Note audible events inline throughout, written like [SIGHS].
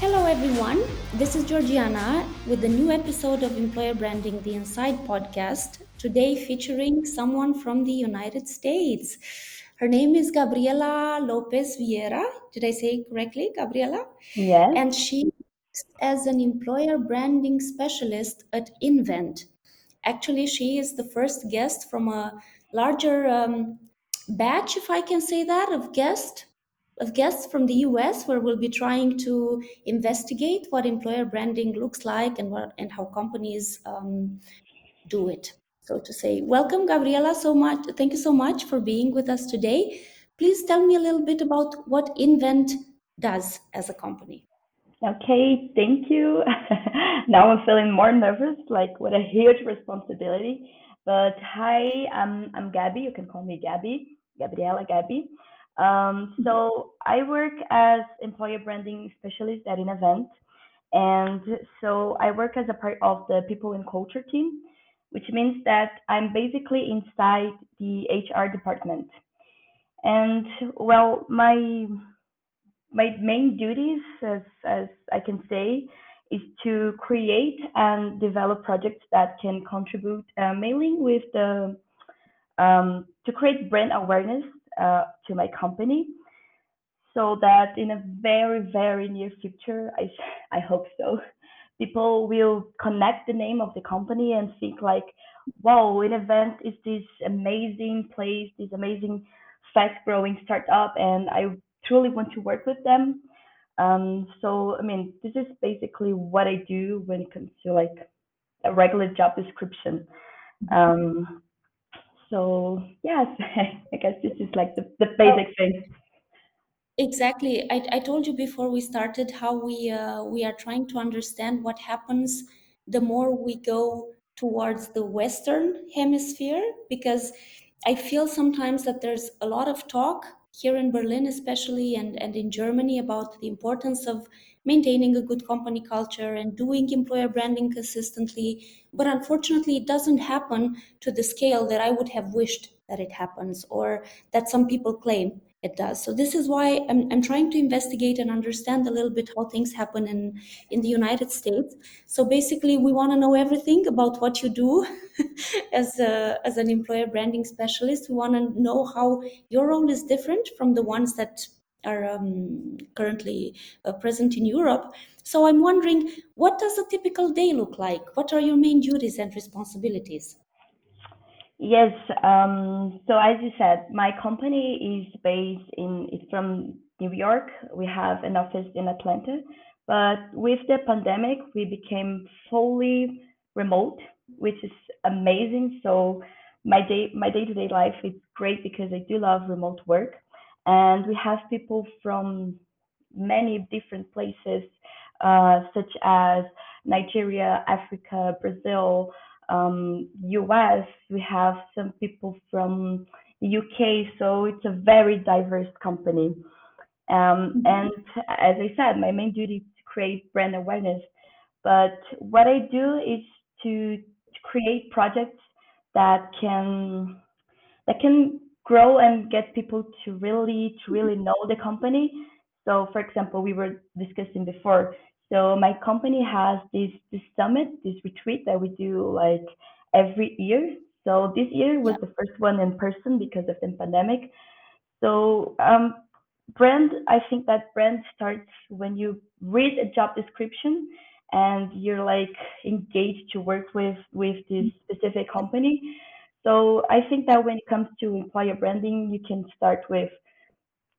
Hello, everyone. This is Georgiana with a new episode of Employer Branding the Inside podcast. Today, featuring someone from the United States. Her name is Gabriela Lopez Vieira. Did I say it correctly, Gabriela? Yes. And she as an employer branding specialist at Invent. Actually, she is the first guest from a larger um, batch, if I can say that, of guests of guests from the US where we'll be trying to investigate what employer branding looks like and what and how companies um, do it. So to say, welcome, Gabriela. So much. Thank you so much for being with us today. Please tell me a little bit about what Invent does as a company. Okay, thank you. [LAUGHS] now I'm feeling more nervous, like with a huge responsibility. But hi, I'm I'm Gabby. You can call me Gabby, Gabriela Gabby. Um, so I work as employer branding specialist at Invent, and so I work as a part of the people and culture team, which means that I'm basically inside the HR department. And well, my my main duties, as as I can say, is to create and develop projects that can contribute uh, mainly with the um, to create brand awareness uh, to my company. So that in a very very near future i [LAUGHS] i hope so people will connect the name of the company and think like wow Invent is this amazing place this amazing fast growing startup and i truly want to work with them. Um, so i mean this is basically what i do when it comes to like a regular job description. Um, so yes, [LAUGHS] I guess this is like the, the basic thing. Exactly. I, I told you before we started how we uh, we are trying to understand what happens the more we go towards the Western hemisphere because I feel sometimes that there's a lot of talk here in Berlin, especially, and, and in Germany about the importance of maintaining a good company culture and doing employer branding consistently. But unfortunately, it doesn't happen to the scale that I would have wished that it happens or that some people claim it does. So this is why I'm, I'm trying to investigate and understand a little bit how things happen in, in the United States. So basically, we want to know everything about what you do [LAUGHS] as, a, as an employer branding specialist. We want to know how your role is different from the ones that are um, currently uh, present in Europe. So I'm wondering, what does a typical day look like? What are your main duties and responsibilities? Yes. Um, so as you said, my company is based in, it's from New York. We have an office in Atlanta, but with the pandemic, we became fully remote, which is amazing. So my day, my day-to-day life is great because I do love remote work, and we have people from many different places, uh, such as Nigeria, Africa, Brazil, um, US, we have some people from the UK, so it's a very diverse company. Um, mm-hmm. And as I said, my main duty is to create brand awareness. But what I do is to, to create projects that can that can grow and get people to really to really know the company. So, for example, we were discussing before so my company has this this summit, this retreat that we do like every year. So this year was the first one in person because of the pandemic. So um, brand, I think that brand starts when you read a job description and you're like engaged to work with with this specific company. So I think that when it comes to employer branding, you can start with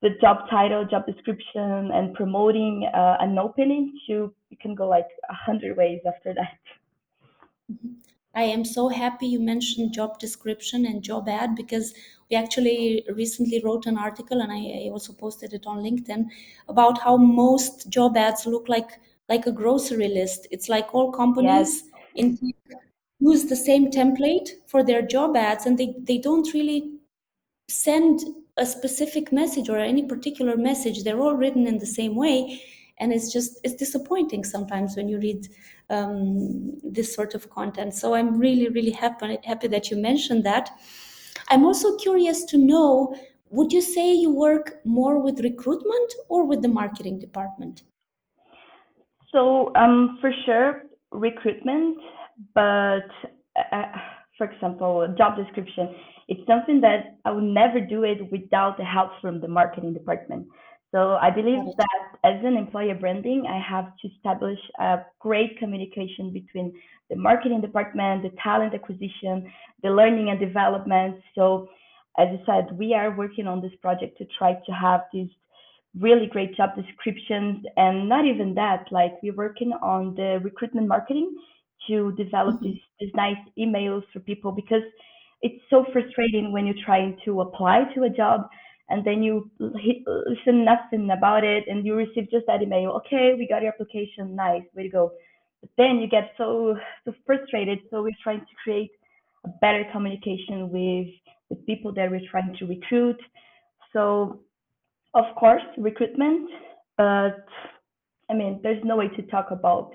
the job title, job description, and promoting uh, an opening to you can go like a hundred ways after that. I am so happy you mentioned job description and job ad because we actually recently wrote an article and I, I also posted it on LinkedIn about how most job ads look like like a grocery list. It's like all companies yes. in use the same template for their job ads and they, they don't really send a specific message or any particular message they're all written in the same way. And it's just it's disappointing sometimes when you read um, this sort of content. So i'm really really happy happy that you mentioned that. I'm also curious to know would you say you work more with recruitment or with the marketing department? So, um, for sure, recruitment, but uh, for example, job description, it's something that I would never do it without the help from the marketing department. So I believe that as an employer branding, I have to establish a great communication between the marketing department, the talent acquisition, the learning and development. So as I said, we are working on this project to try to have these really great job descriptions and not even that like we're working on the recruitment marketing to develop Mhm. these, these nice emails for people because it's so frustrating when you're trying to apply to a job and then you listen nothing about it and you receive just that email okay we got your application nice way to go but then you get so so frustrated so we're trying to create a better communication with the people that we're trying to recruit so of course, recruitment, but I mean, there's no way to talk about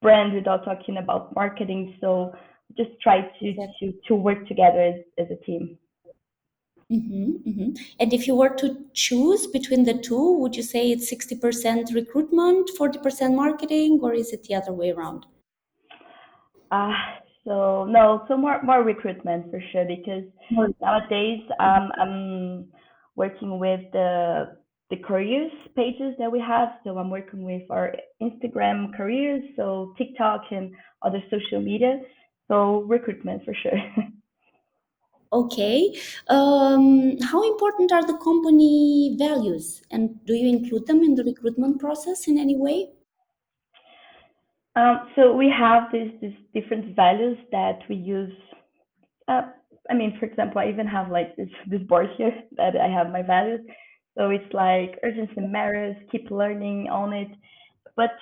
brand without talking about marketing. So just try to to to work together as, as a team. Mhm, mhm. And if you were to choose between the two, would you say it's 60% recruitment, 40% marketing, or is it the other way around? Uh, so no, so more more recruitment for sure because More. nowadays um, I'm working with the the careers pages that we have. So I'm working with our Instagram careers, so TikTok and other social media. So recruitment for sure. [LAUGHS] Okay. Um, how important are the company values, and do you include them in the recruitment process in any way? Um, so we have these, these different values that we use. Uh, I mean, for example, I even have like this, [LAUGHS] this board here that I have my values. So it's like urgency matters, keep learning on it. But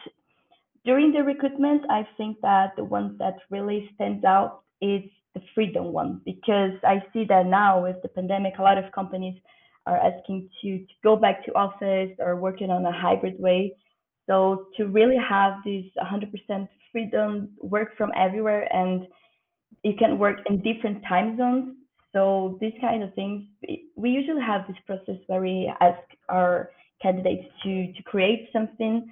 during the recruitment, I think that the one that really stands out is the freedom one because I see that now with the pandemic, a lot of companies are asking to, to go back to office or working on a hybrid way. So to really have this 100% freedom, work from everywhere, and you can work in different time zones. So these kind of things, we usually have this process where we ask our candidates to to create something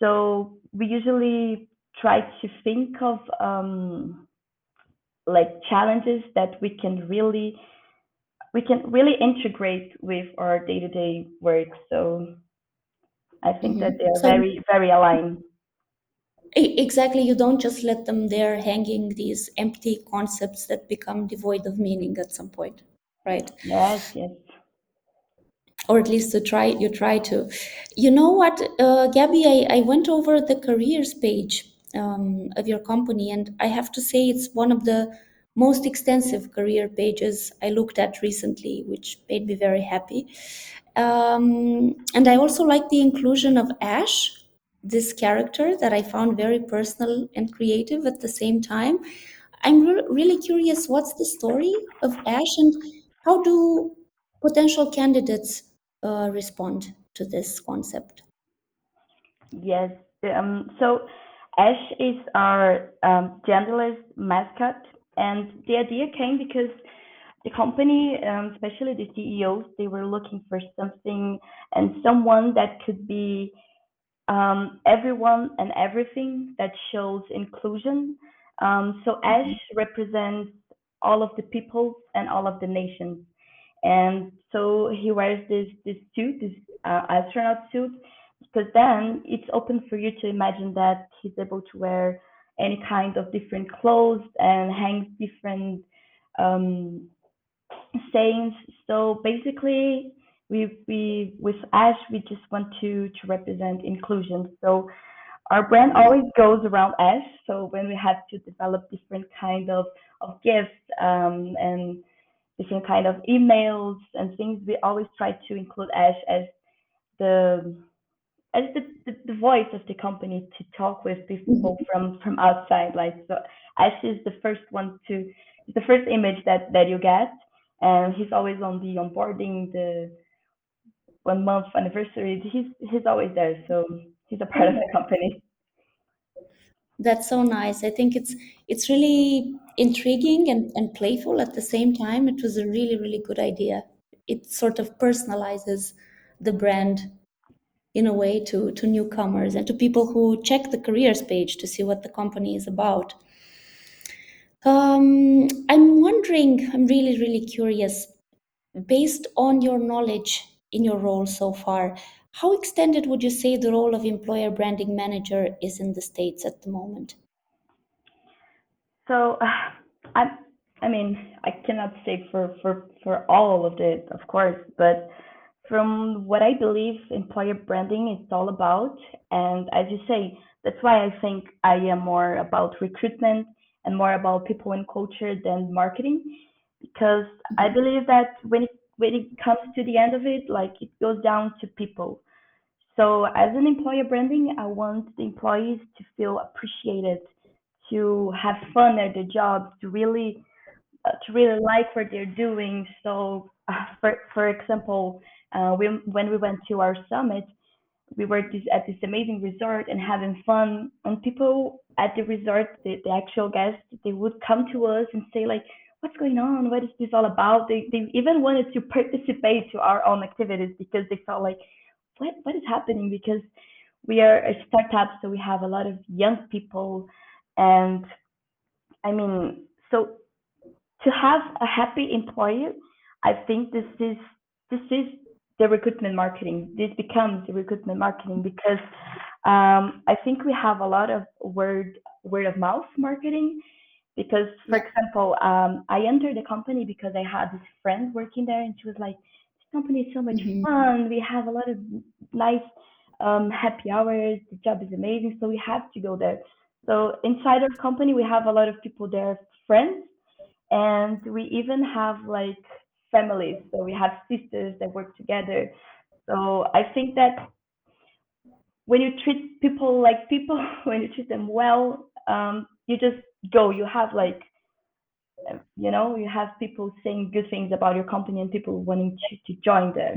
so we usually try to think of um, like challenges that we can really we can really integrate with our day to day work. So I think that hmm they are So very very aligned. exactly, you don't just let them there hanging these empty concepts that become devoid of meaning at some point, right? Yes, yes. Or at least to try you try to. You know what uh, gabby I, I went over the careers page um, of your company and i have to say it's one of the most extensive career pages i looked at recently which made me very happy. Um, and i also like the inclusion of ash this character that i found very personal and creative at the same time. I'm re- really curious what's the story of ash and how do potential candidates uh, respond to this concept. Yes. Um, so Ash is our um, genderless mascot, and the idea came because the company, um, especially the CEOs, they were looking for something and someone that could be um, everyone and everything that shows inclusion. Um, so Ash Mhm, represents all of the peoples and all of the nations. And so he wears this this suit, this uh, astronaut suit, because then it's open for you to imagine that he's able to wear any kind of different clothes and hang different um, sayings. So basically, we we with Ash, we just want to to represent inclusion. So our brand always goes around Ash. So when we have to develop different kind of of gifts um, and different kind of emails and things, we always try to include Ash as the as the, the, the voice of the company to talk with people mhm. from from outside. Like so, Ash is the first one to the first image that that you get, and he's always on the onboarding, the one month anniversary. He's he's always there, so he's a part of the Oh, company. that's so nice. I think it's it's really intriguing and, and playful at the same time. It was a really, really good idea. It sort of personalizes the brand in a way to, to newcomers and to people who check the careers page to see what the company is about. Um, I'm wondering, I'm really, really curious, based on your knowledge in your role so far, how extended would you say the role of employer branding manager is in the States at the moment? So, uh, [SIGHS] I, I mean, I cannot say for, for, for all of it, of course, but from what I believe employer branding is all about, and as you say, that's why I think I am more about recruitment and more about people and culture than marketing, because I Mhm. believe that when it when it comes to the end of it, like it goes down to people. So as an employer branding, I want the employees to feel appreciated, to have fun at their jobs, to really uh, to really like what they're doing. So, uh, for for example, uh, we, when we went to our summit, we were this, at this amazing resort and having fun. And people at the resort, the, the actual guests, they would come to us and say like, "What's going on? What is this all about?" They they even wanted to participate to our own activities because they felt like, "What what is happening?" Because we are a startup, so we have a lot of young people, and I mean, so to have a happy employer, I think this is this is the recruitment marketing. This becomes the recruitment marketing because um, I think we have a lot of word word of mouth marketing. Because, for example, um, I entered the company because I had this friend working there, and she was like, "This company is so much Mhm. fun. We have a lot of nice um, happy hours. The job is amazing, so we have to go there." So inside our company, we have a lot of people there, friends, and we even have like families. So we have sisters that work together. So i think that when you treat people like people [LAUGHS] when you treat them well um, you just go. You have like you know you have people saying good things about your company and people wanting to, to join there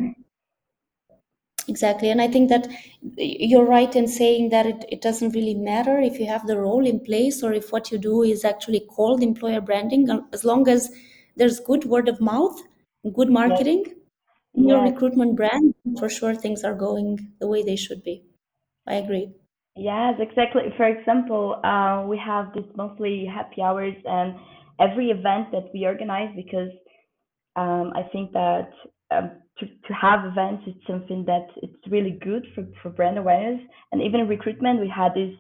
Exactly. And I think that you're right in saying that it, it doesn't really matter if you have the role in place or if what you do is actually called employer branding, uh, as long as there's good word of mouth, good marketing in your yes recruitment brand, for sure things are going the way they should be. I agree. yes exactly for example uh, we have this monthly happy hours and every event that we organize because um, I think that um, to, to have events is something that it's really good for, for brand awareness. And even in recruitment, we had this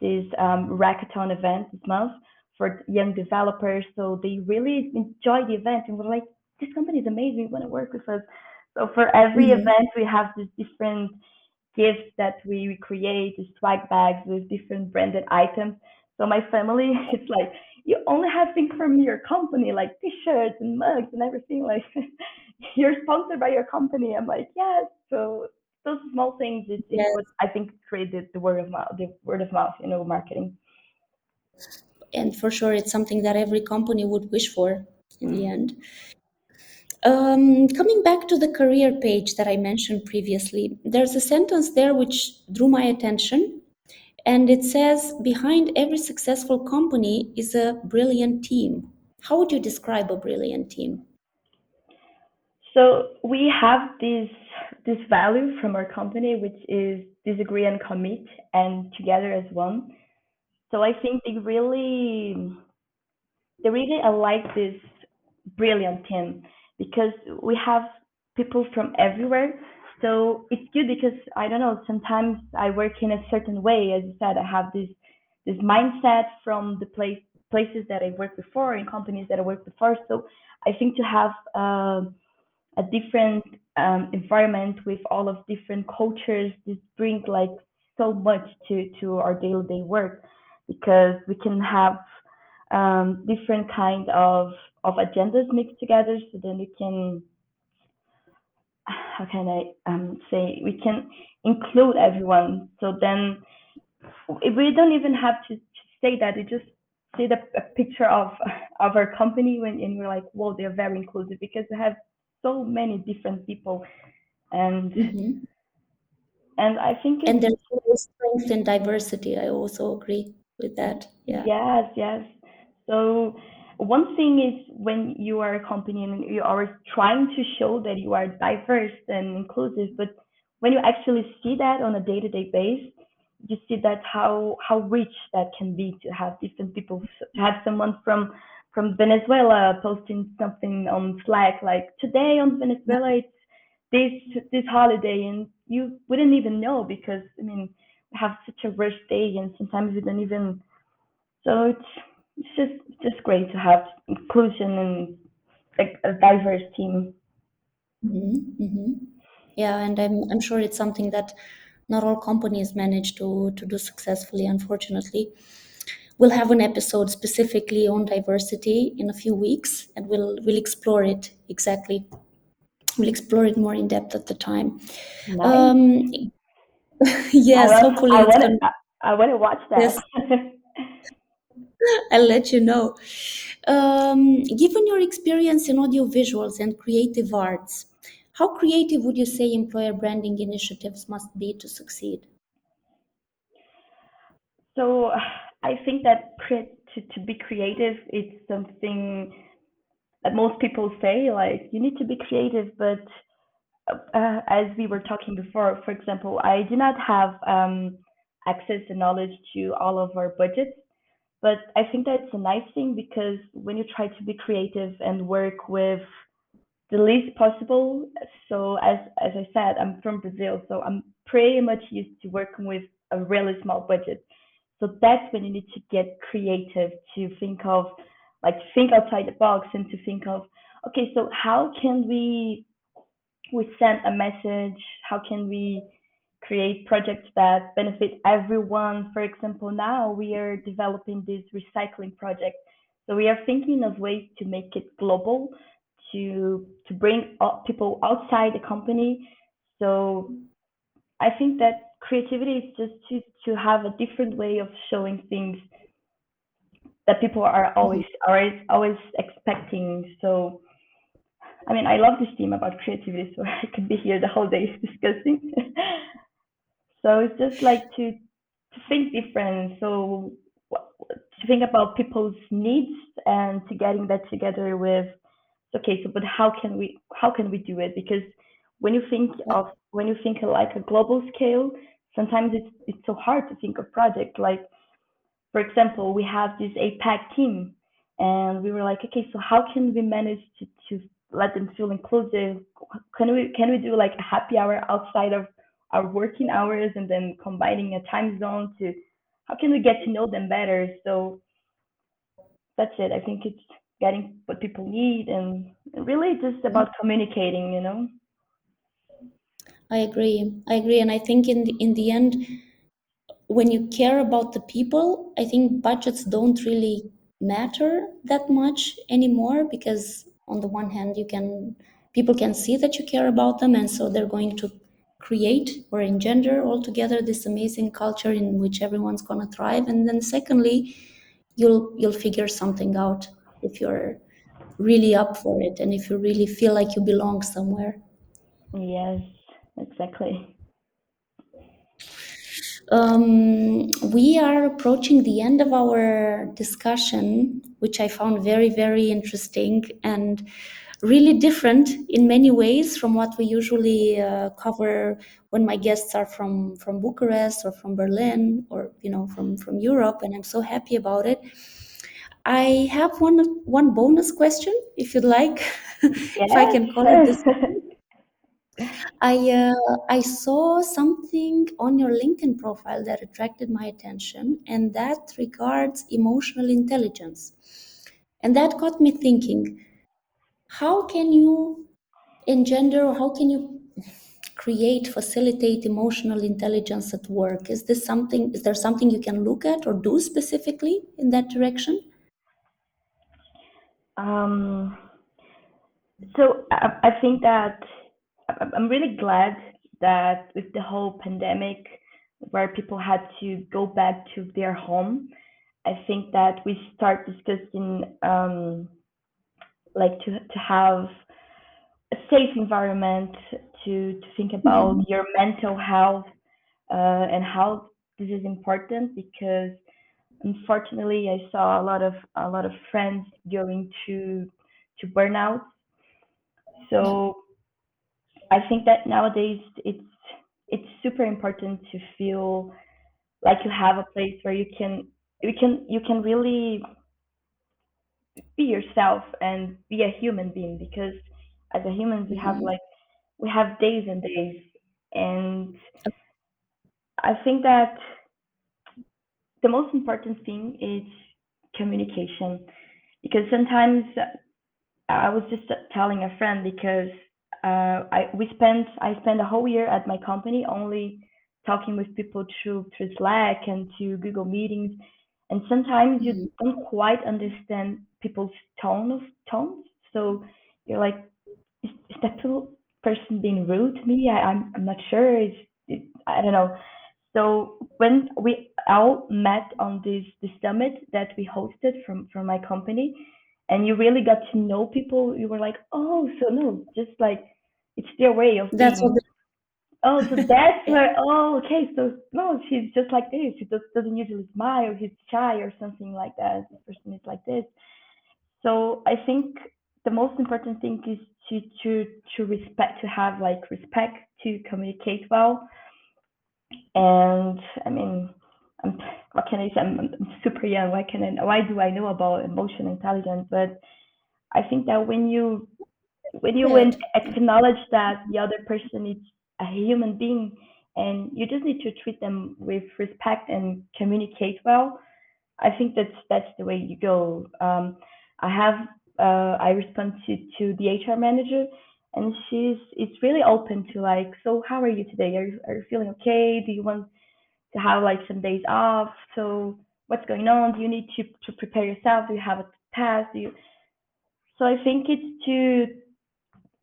this um, Hackathon event this month for young developers. So they really enjoy the event and were like, this company is amazing. We want to work with us. So for every hmm event, we have this different gifts that we create, the swag bags with different branded items. So my family [LAUGHS] is like, you only have things from your company, like t-shirts and mugs and everything. Like [LAUGHS] [LAUGHS] you're sponsored by your company. I'm like, yes. So those small things, it's, it's what Yes. I think created the word of mouth, the word of mouth, you know, marketing. And for sure, it's something that every company would wish for in the end. Um, coming back to the career page that I mentioned previously, there's a sentence there which drew my attention, and it says, Behind every successful company is a brilliant team. How would you describe a brilliant team? So we have this this value from our company, which is disagree and commit and together as one. So I think they really they really like this brilliant team because we have people from everywhere. So it's good because I don't know, sometimes I work in a certain way. As you said, I have this this mindset from the place places that I worked before in companies that I worked before. So I think to have uh, a different um, environment with all of different cultures, this brings like so much to to our daily day work because we can have um, different kind of of agendas mixed together, so then we can how can I um, say we can include everyone. So then we don't even have to, to say that. We just see the a picture of of our company when and we're like, whoa, they're very inclusive because we have so many different people and hmm and I think And there's always strength in diversity. I also agree with that. Yeah. Yes, yes. So one thing is when you are a company and you are trying to show that you are diverse and inclusive, but when you actually see that on a day-to-day base, you see that how how rich that can be to have different people to have someone from from Venezuela posting something on Slack like today on Venezuela it's this this holiday and you wouldn't even know because I mean we have such a rush day and sometimes we don't even so it's it's just just great to have inclusion and like a diverse team. Mm-hmm, mm-hmm. Yeah, and I'm I'm sure it's something that not all companies manage to to do successfully, unfortunately. We'll have an episode specifically on diversity in a few weeks, and we'll we'll explore it exactly. We'll explore it more in depth at the time. Nice. Um, [LAUGHS] yes, I, hopefully I want gonna. to I want to watch that. Yes, [LAUGHS] I'll let you know. Um, given your experience in audiovisuals and creative arts, how creative would you say employer branding initiatives must be to succeed? So I think that to, to be creative is something that most people say, like you need to be creative, but uh, as we were talking before, for example, I do not have um, access and knowledge to all of our budgets, but I think that's a nice thing because when you try to be creative and work with the least possible, so as as I said, I'm from Brazil, so I'm pretty much used to working with a really small budget. So that's when you need to get creative to think of like think outside the box and to think of okay, so how can we we send a message? How can we create projects that benefit everyone? For example, now we are developing this recycling project. So we are thinking of ways to make it global, to to bring people outside the company. So I think that creativity is just to to have a different way of showing things that people are Mhm. always always always expecting. So I mean, I love this theme about creativity, so [LAUGHS] I could be here the whole day [LAUGHS] discussing. [LAUGHS] so it's just like to to think different. So to think about people's needs and to getting that together with okay. So, but how can we how can we do it? Because when you think of when you think like a global scale, sometimes it's it's so hard to think of projects like for example, we have this APAC team, and we were like, okay, so how can we manage to, to let them feel inclusive? Can we can we do like a happy hour outside of our working hours, and then combining a time zone to how can we get to know them better? So that's it. I think it's getting what people need, and really just about mm. communicating, you know. I agree. I agree, and I think in the in the end, when you care about the people, I think budgets don't really matter that much anymore because on the one hand, you can people can see that you care about them, and so they're going to create or engender altogether this amazing culture in which everyone's going to thrive. And then secondly, you'll you'll figure something out if you're really up for it and if you really feel like you belong somewhere. Yes, exactly. Um, we are approaching the end of our discussion, which I found very, very interesting and really different in many ways from what we usually uh, cover when my guests are from from Bucharest or from Berlin or you know from from Europe, and I'm so happy about it. I have one one bonus question, if you'd like, [LAUGHS] if I can call it this. [LAUGHS] I uh, I saw something on your LinkedIn profile that attracted my attention, and that regards emotional intelligence. And that got me thinking, how can you engender or how can you create, facilitate emotional intelligence at work? Is this something, is there something you can look at or do specifically in that direction? um, so I, I think that I'm really glad that with the whole pandemic, where people had to go back to their home, I think that we start discussing um, like to to have a safe environment to to think about Mhm. your mental health uh, and how this is important because unfortunately I saw a lot of a lot of friends going to to burnout. So I think that nowadays it's it's super important to feel like you have a place where you can you can you can really be yourself and be a human being because as a human we have Mhm. like we have days and days and i think that the most important thing is communication because sometimes I was just telling a friend because uh, I we spent I spent a whole year at my company only talking with people through through Slack and to Google Meetings, and sometimes you Mhm. don't quite understand people's tone of tones. So you're like, is, is that person being rude to me? I, I'm I'm not sure. It's it, I don't know. So when we all met on this the summit that we hosted from from my company, and you really got to know people, you were like, oh, so no, just like it's their way of That's what being. Oh, so [LAUGHS] that's where. Oh, okay. So no, she's just like this. She just doesn't usually smile. Or he's shy or something like that. This person is like this. So I think the most important thing is to to to respect to have like respect to communicate well and I mean, I'm, what can I say? I'm, I'm super young. Why can I? Why do I know about emotional intelligence? But I think that when you when you Good. acknowledge that the other person is a human being, and you just need to treat them with respect and communicate well, I think that's that's the way you go. Um, I have uh, I respond to to the HR manager, and she's it's really open to like, so how are you today? Are you, are you feeling okay? Do you want to have like some days off. So what's going on? Do you need to, to prepare yourself? Do you have a task? Do you... So I think it's to,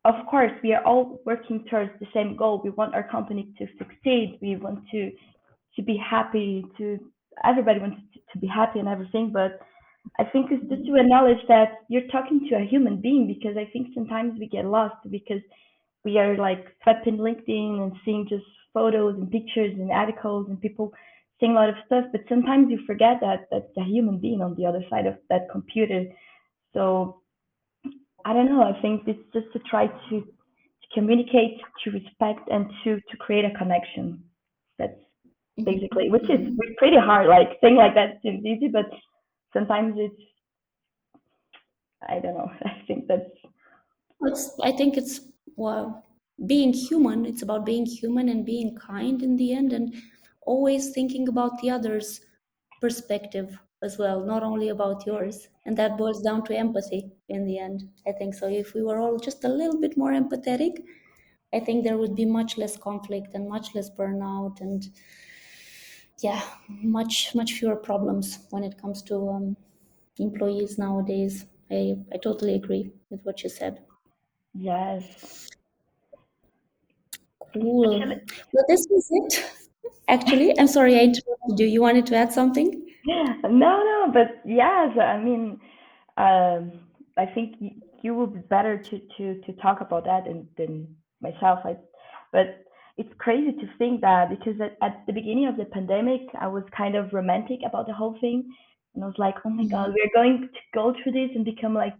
of course, we are all working towards the same goal. We want our company to succeed. We want to to be happy. To everybody wants to, to be happy and everything. But I think it's just to acknowledge that you're talking to a human being because I think sometimes we get lost because we are like swiping LinkedIn and seeing just photos and pictures and articles and people saying a lot of stuff, but sometimes you forget that that's a human being on the other side of that computer. So I don't know. I think it's just to try to, to communicate, to respect, and to to create a connection. That's mm-hmm. basically, which is pretty hard. Like saying like that seems easy, but sometimes it's I don't know. [LAUGHS] I think that's It's, I think it's well, being human. It's about being human and being kind in the end, and always thinking about the other's perspective as well, not only about yours. And that boils down to empathy in the end. I think so. If we were all just a little bit more empathetic, I think there would be much less conflict and much less burnout and yeah, much much fewer problems when it comes to um, employees nowadays. I, I totally agree with what you said. yes. Cool. Well, this was it. Actually, I'm sorry I interrupted you. You wanted to add something? no, no, but yes, I mean, um, I think you will be better to, to, to talk about that than, than myself. I, but it's crazy to think that because at, at the beginning of the pandemic, I was kind of romantic about the whole thing. And I was like, oh my God, Mhm. we're going to go through this and become like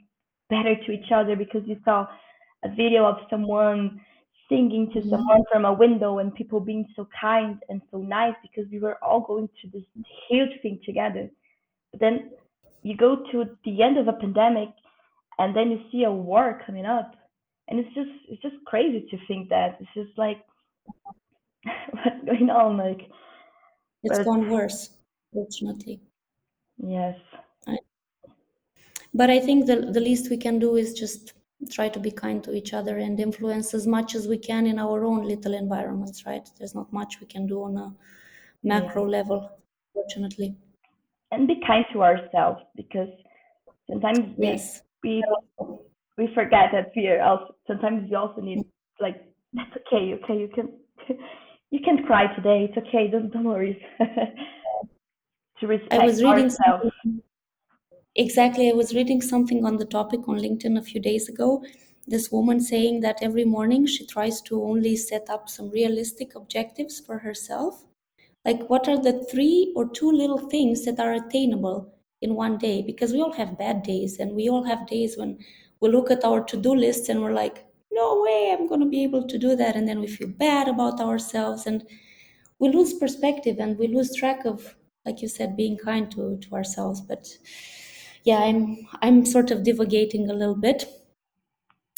better to each other because you saw a video of someone singing to Mhm. someone from a window and people being so kind and so nice because we were all going through this huge thing together. But then you go to the end of a pandemic and then you see a war coming up and it's just it's just crazy to think that it's just like [LAUGHS] what's going on like It's but gone worse, fortunately. yes I, but I think the, the least we can do is just try to be kind to each other and influence as much as we can in our own little environments, right? There's not much we can do on a yeah macro level, fortunately. and be kind to ourselves because sometimes we Yes. We we forget that we are also sometimes we also need like that's okay okay you can [LAUGHS] you can cry today it's okay don't don't worry [LAUGHS] to I respect was reading ourselves Exactly. I was reading something on the topic on LinkedIn a few days ago. This woman saying that every morning she tries to only set up some realistic objectives for herself. Like, what are the three or two little things that are attainable in one day? Because we all have bad days and we all have days when we look at our to do list and we're like, no way I'm going to be able to do that. And then we feel bad about ourselves and we lose perspective and we lose track of, like you said, being kind to, to ourselves. But yeah, I'm, I'm sort of divagating a little bit.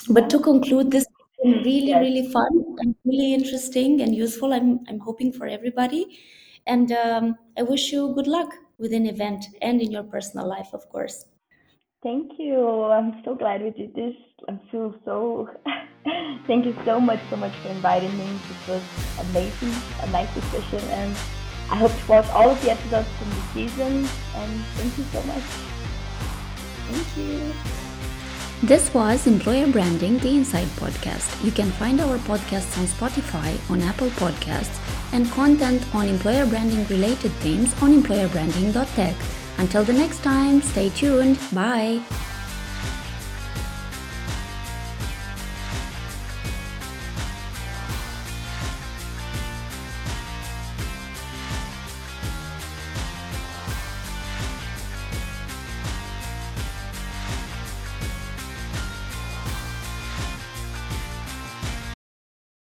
But to conclude, this has been really, Yes. really fun and really interesting and useful. I'm, I'm hoping for everybody. And um, I wish you good luck with Invent and in your personal life, of course. Thank you. I'm so glad we did this. I feel so. [LAUGHS] Thank you so much, so much for inviting me. This was amazing, a nice discussion, and I hope to watch all of the episodes from the season. And thank you so much. Thank you. This was Employer Branding, the Inside Podcast. You can find our podcasts on Spotify, on Apple Podcasts, and content on employer branding related themes on employerbranding.tech. Until the next time, stay tuned. Bye.